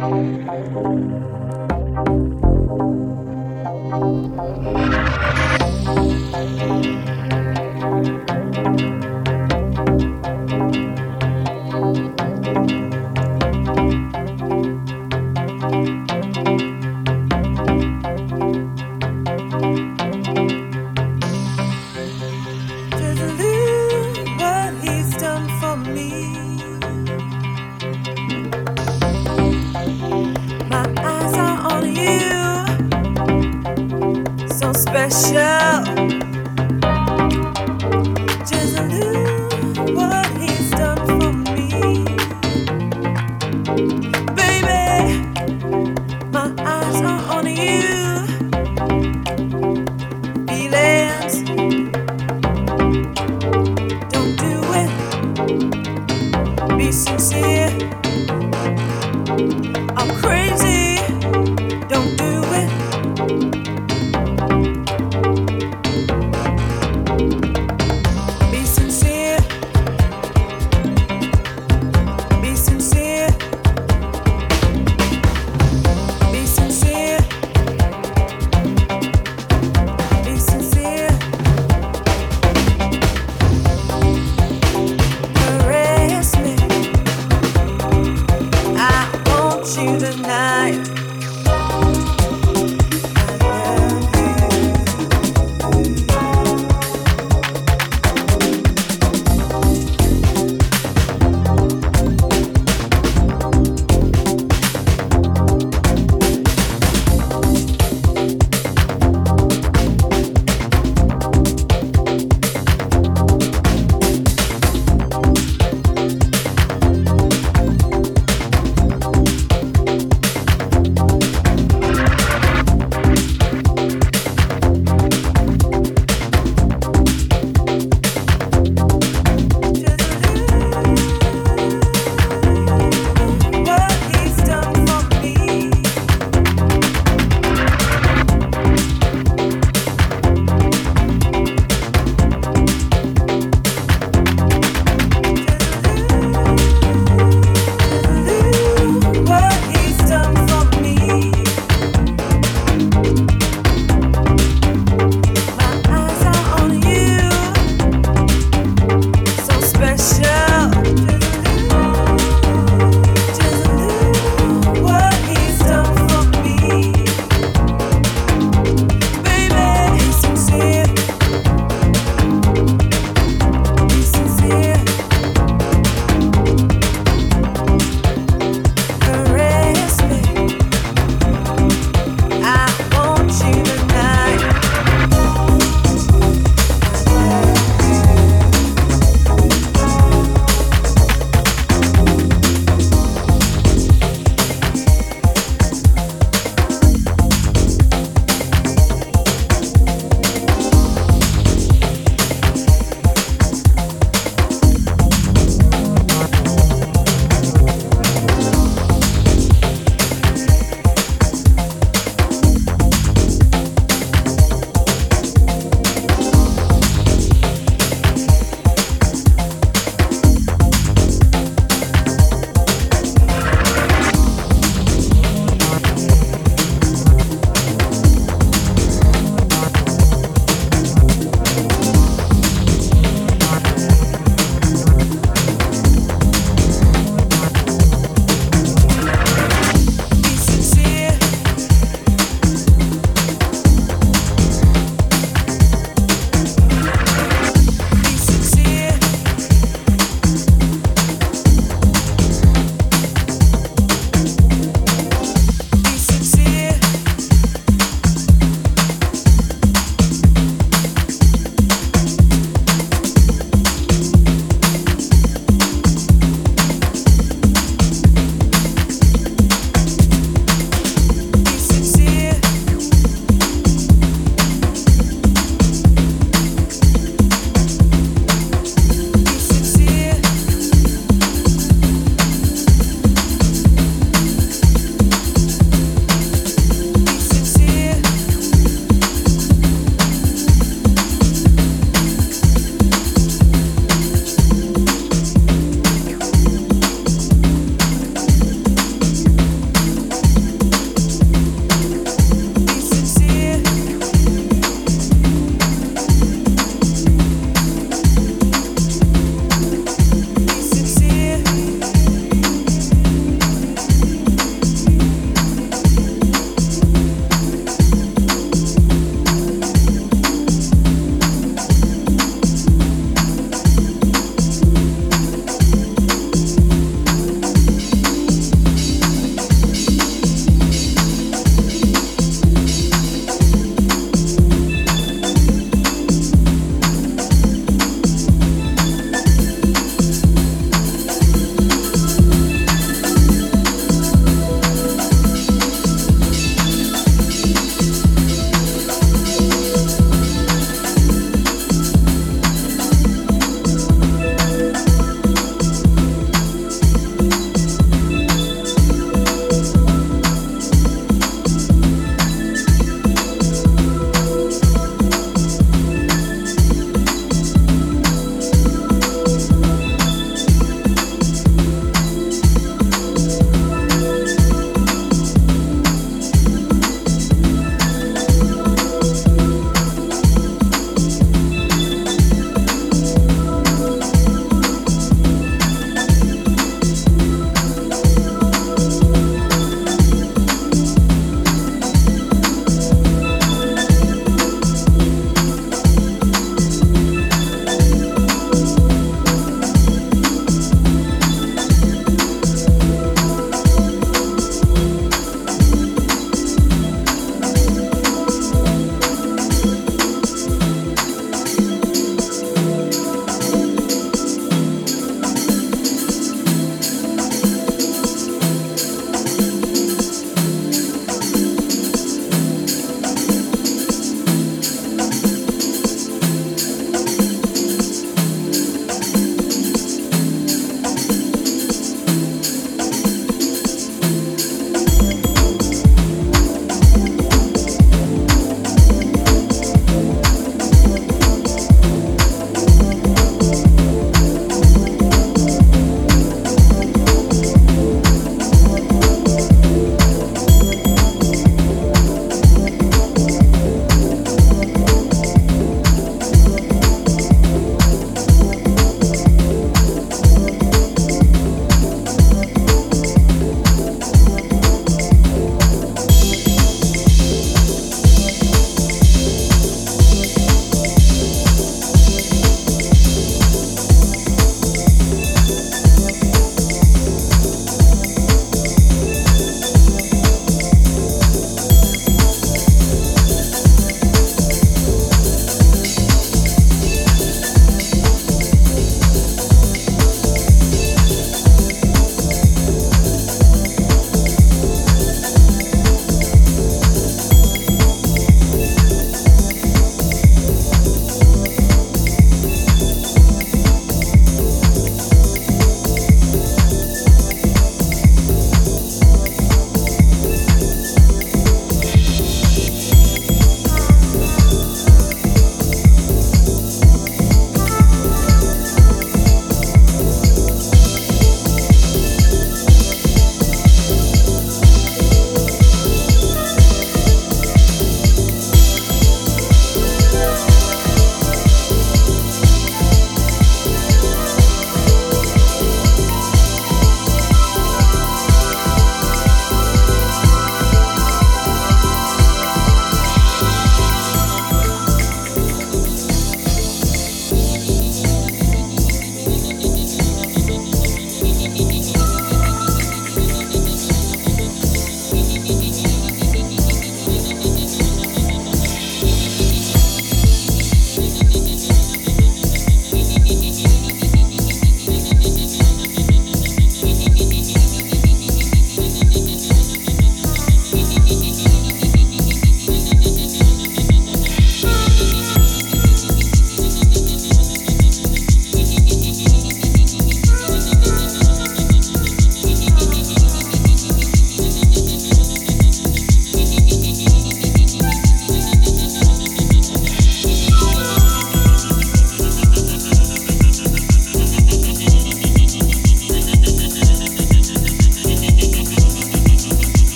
Thank you.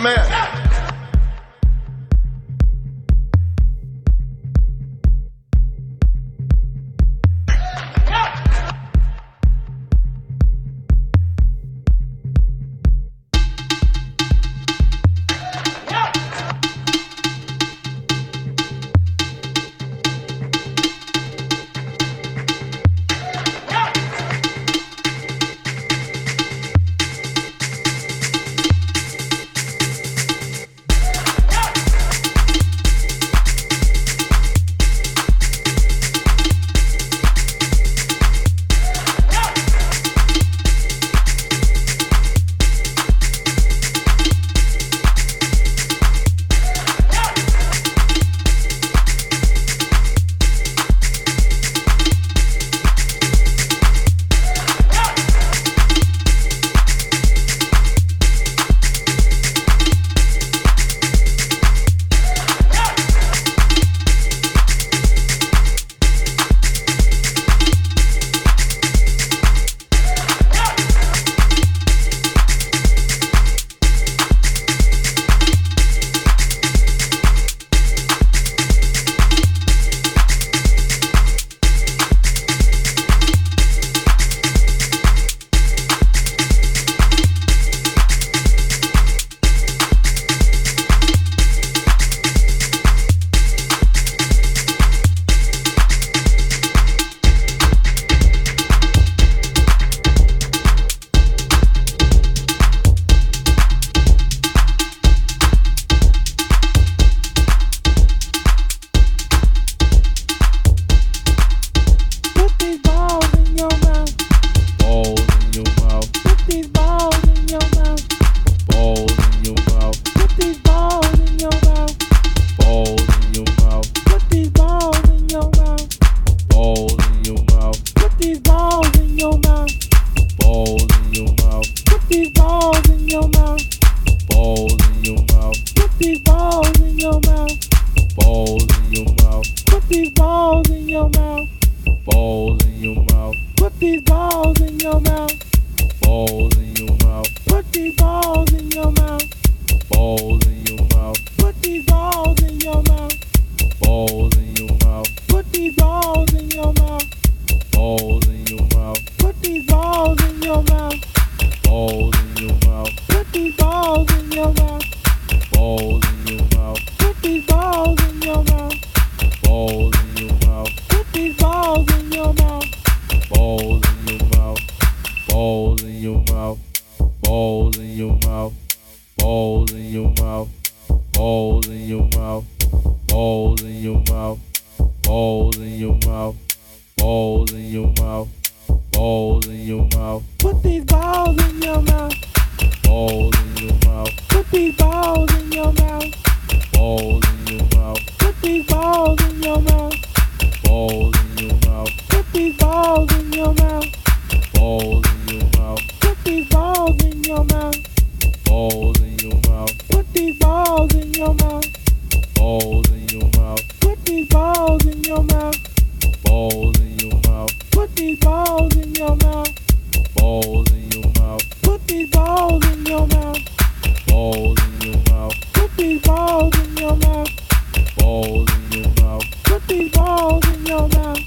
Amen. Mouth, balls in your mouth, balls in your mouth, Put these balls in your mouth. balls in your mouth, Put these balls in your mouth. balls in your mouth, Put these balls in your mouth. balls in your mouth, Put these balls in your mouth. balls in your mouth, Put these balls in your mouth. balls in your mouth, Put these balls in your mouth. balls in your mouth, Put these balls in your mouth. Balls in your mouth, Put these balls in your mouth. balls in your mouth, Put these balls in your mouth. balls in your mouth, Put these balls in your mouth. balls in your mouth, Put these balls in your mouth.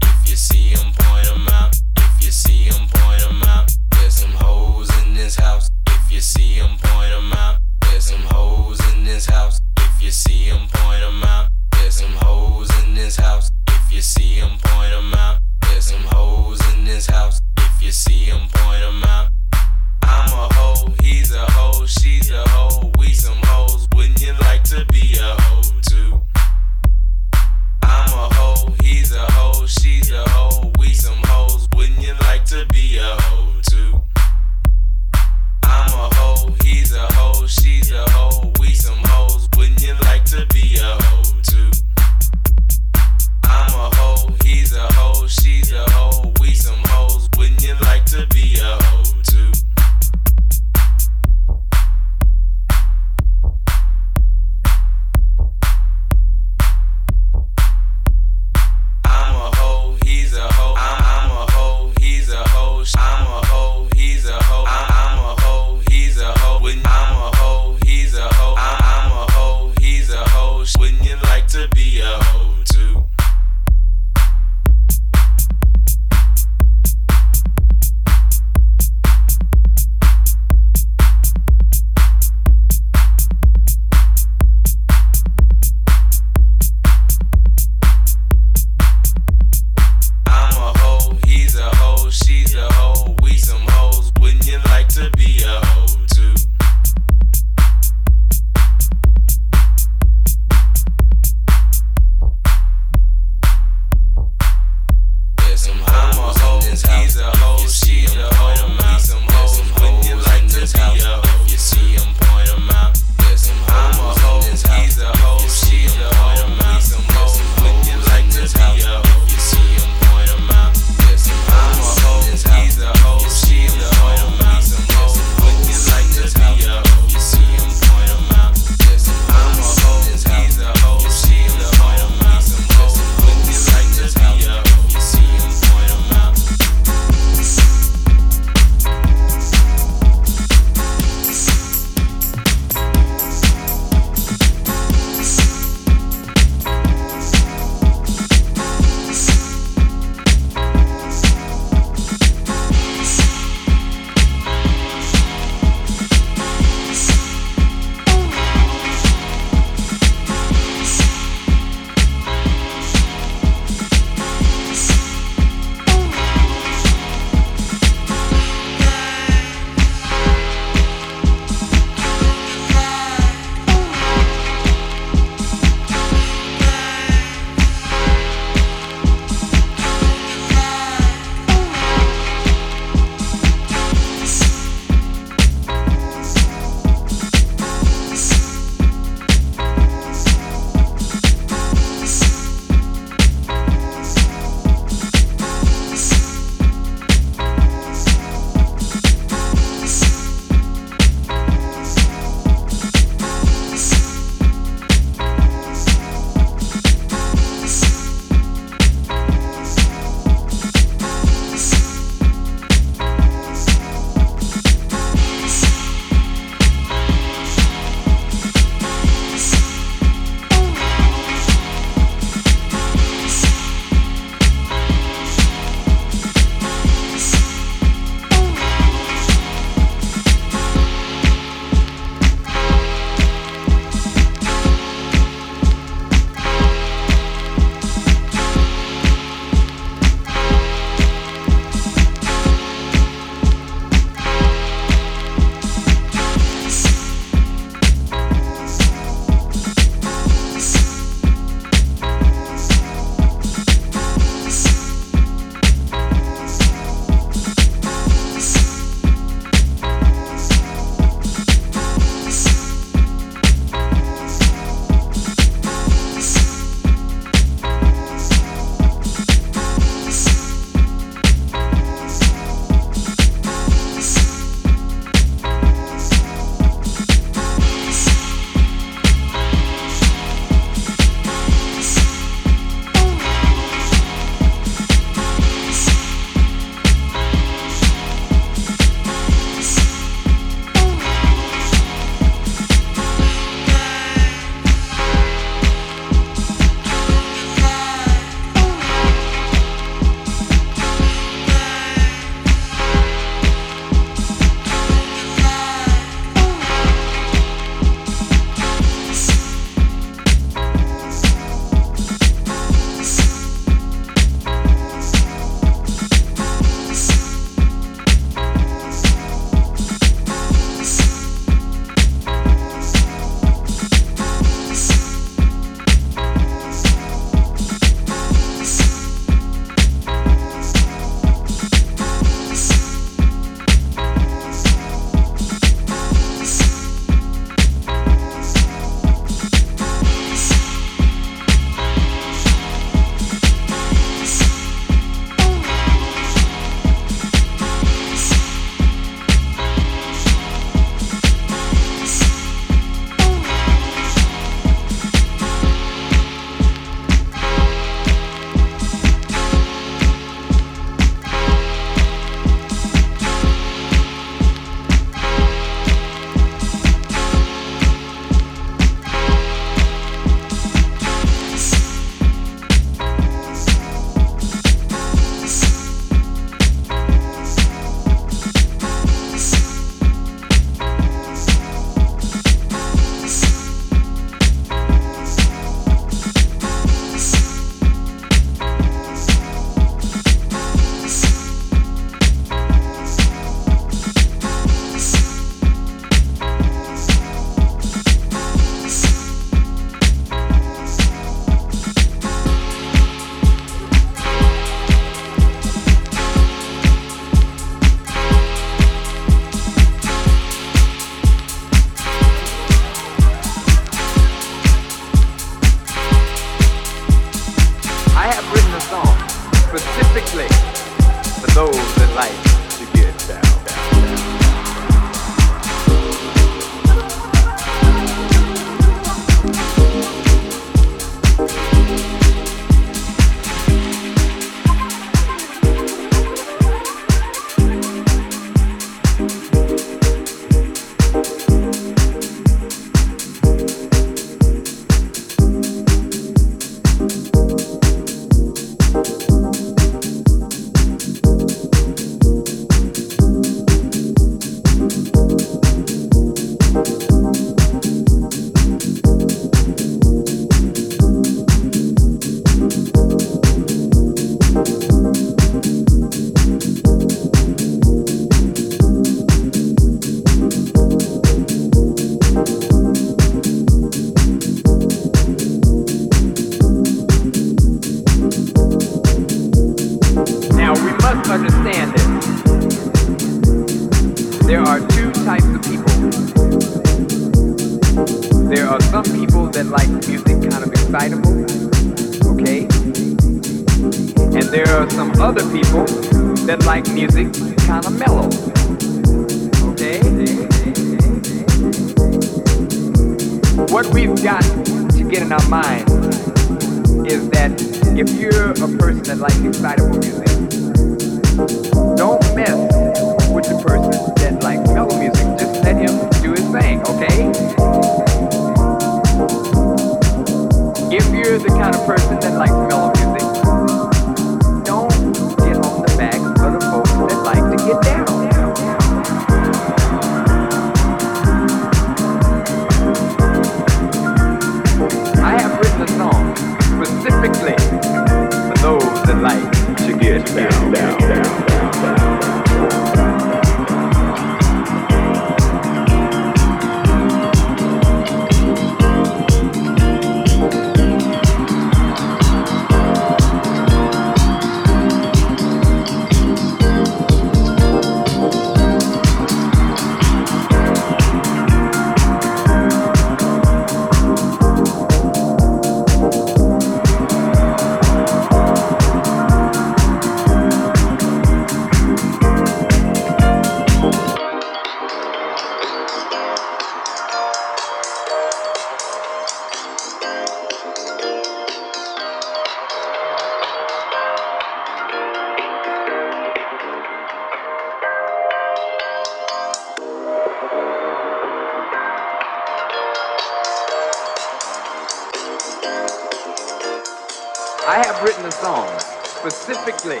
specifically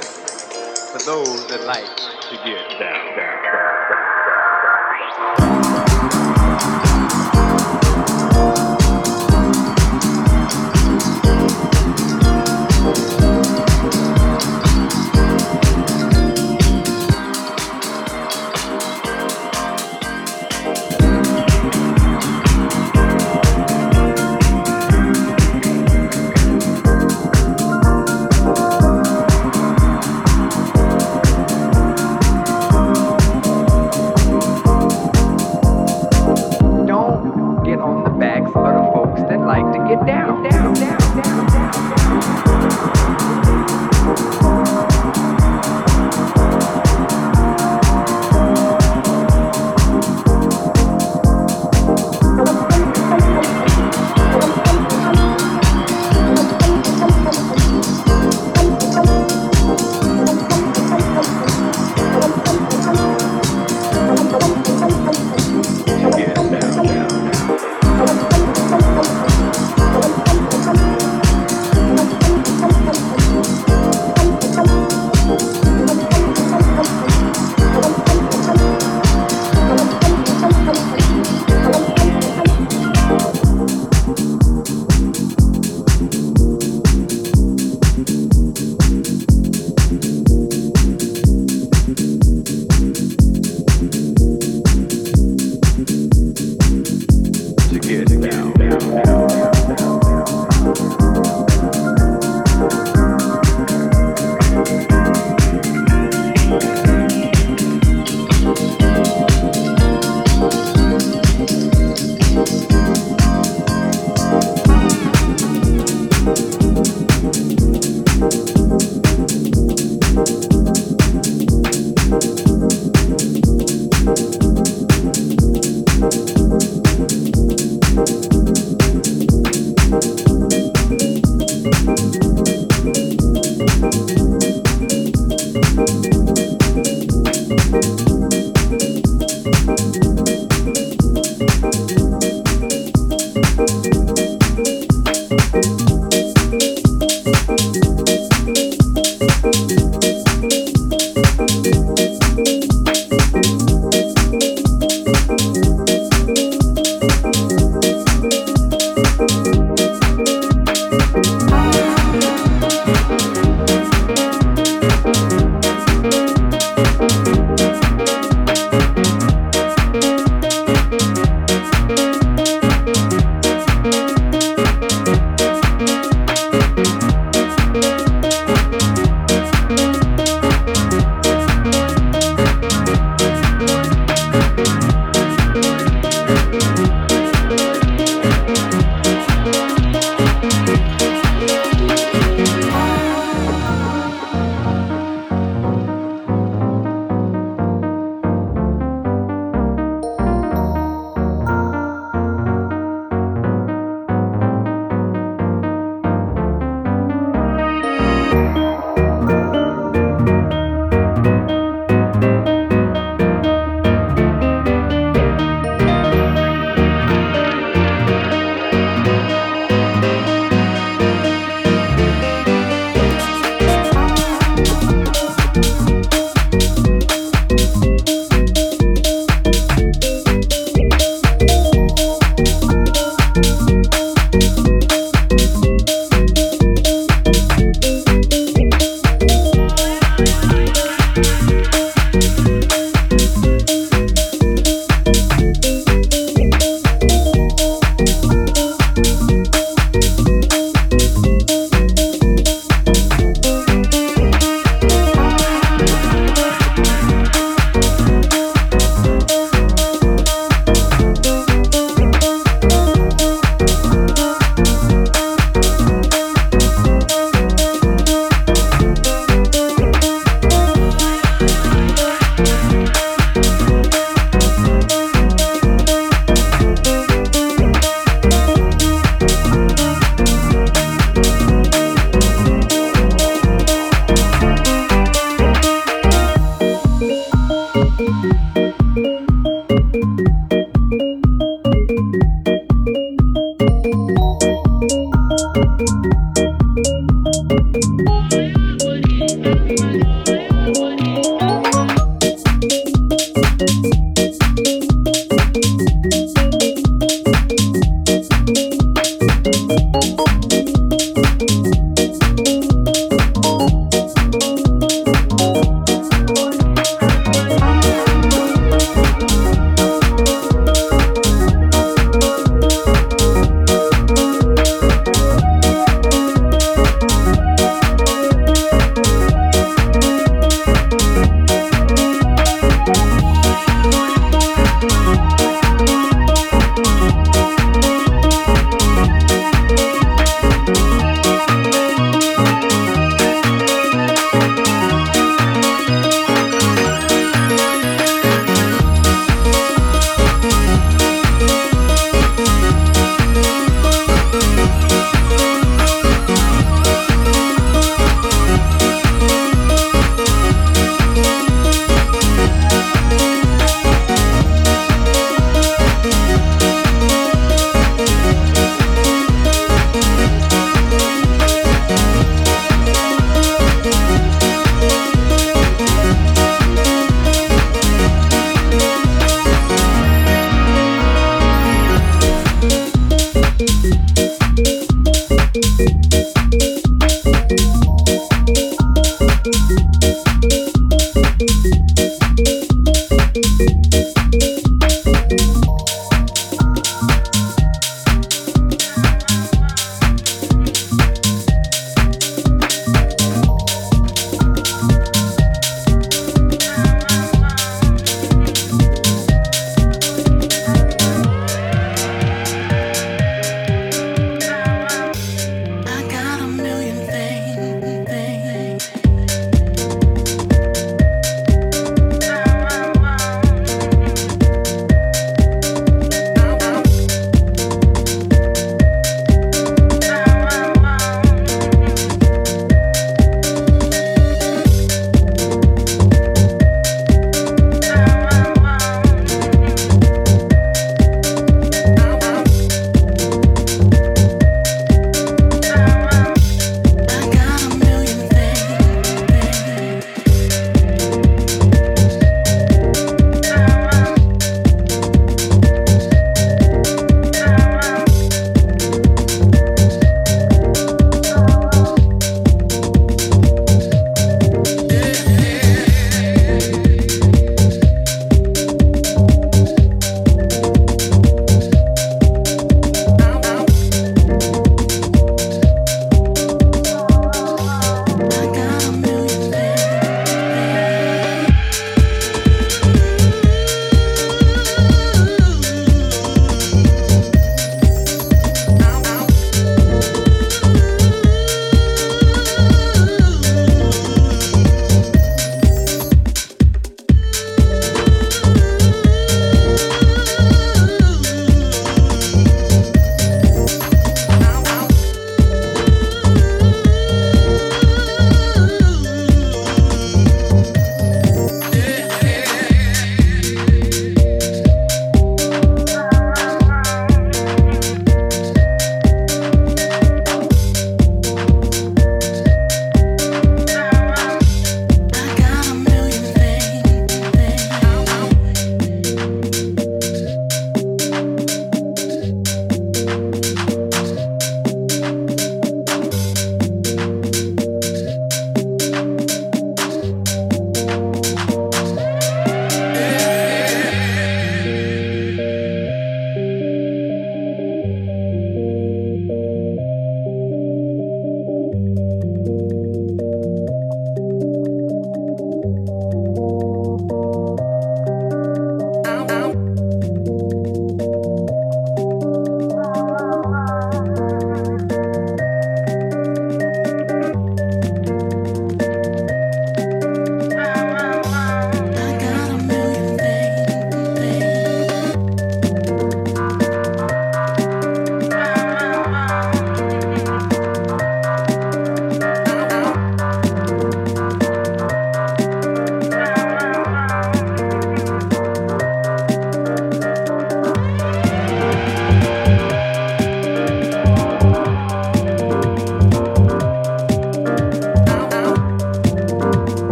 for those that like to get down. down, down, down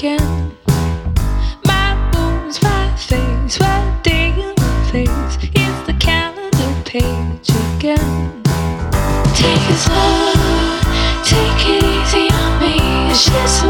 again. My moon's my face, what day in my face is the calendar page again. Take it slow, take it easy on me. Shed some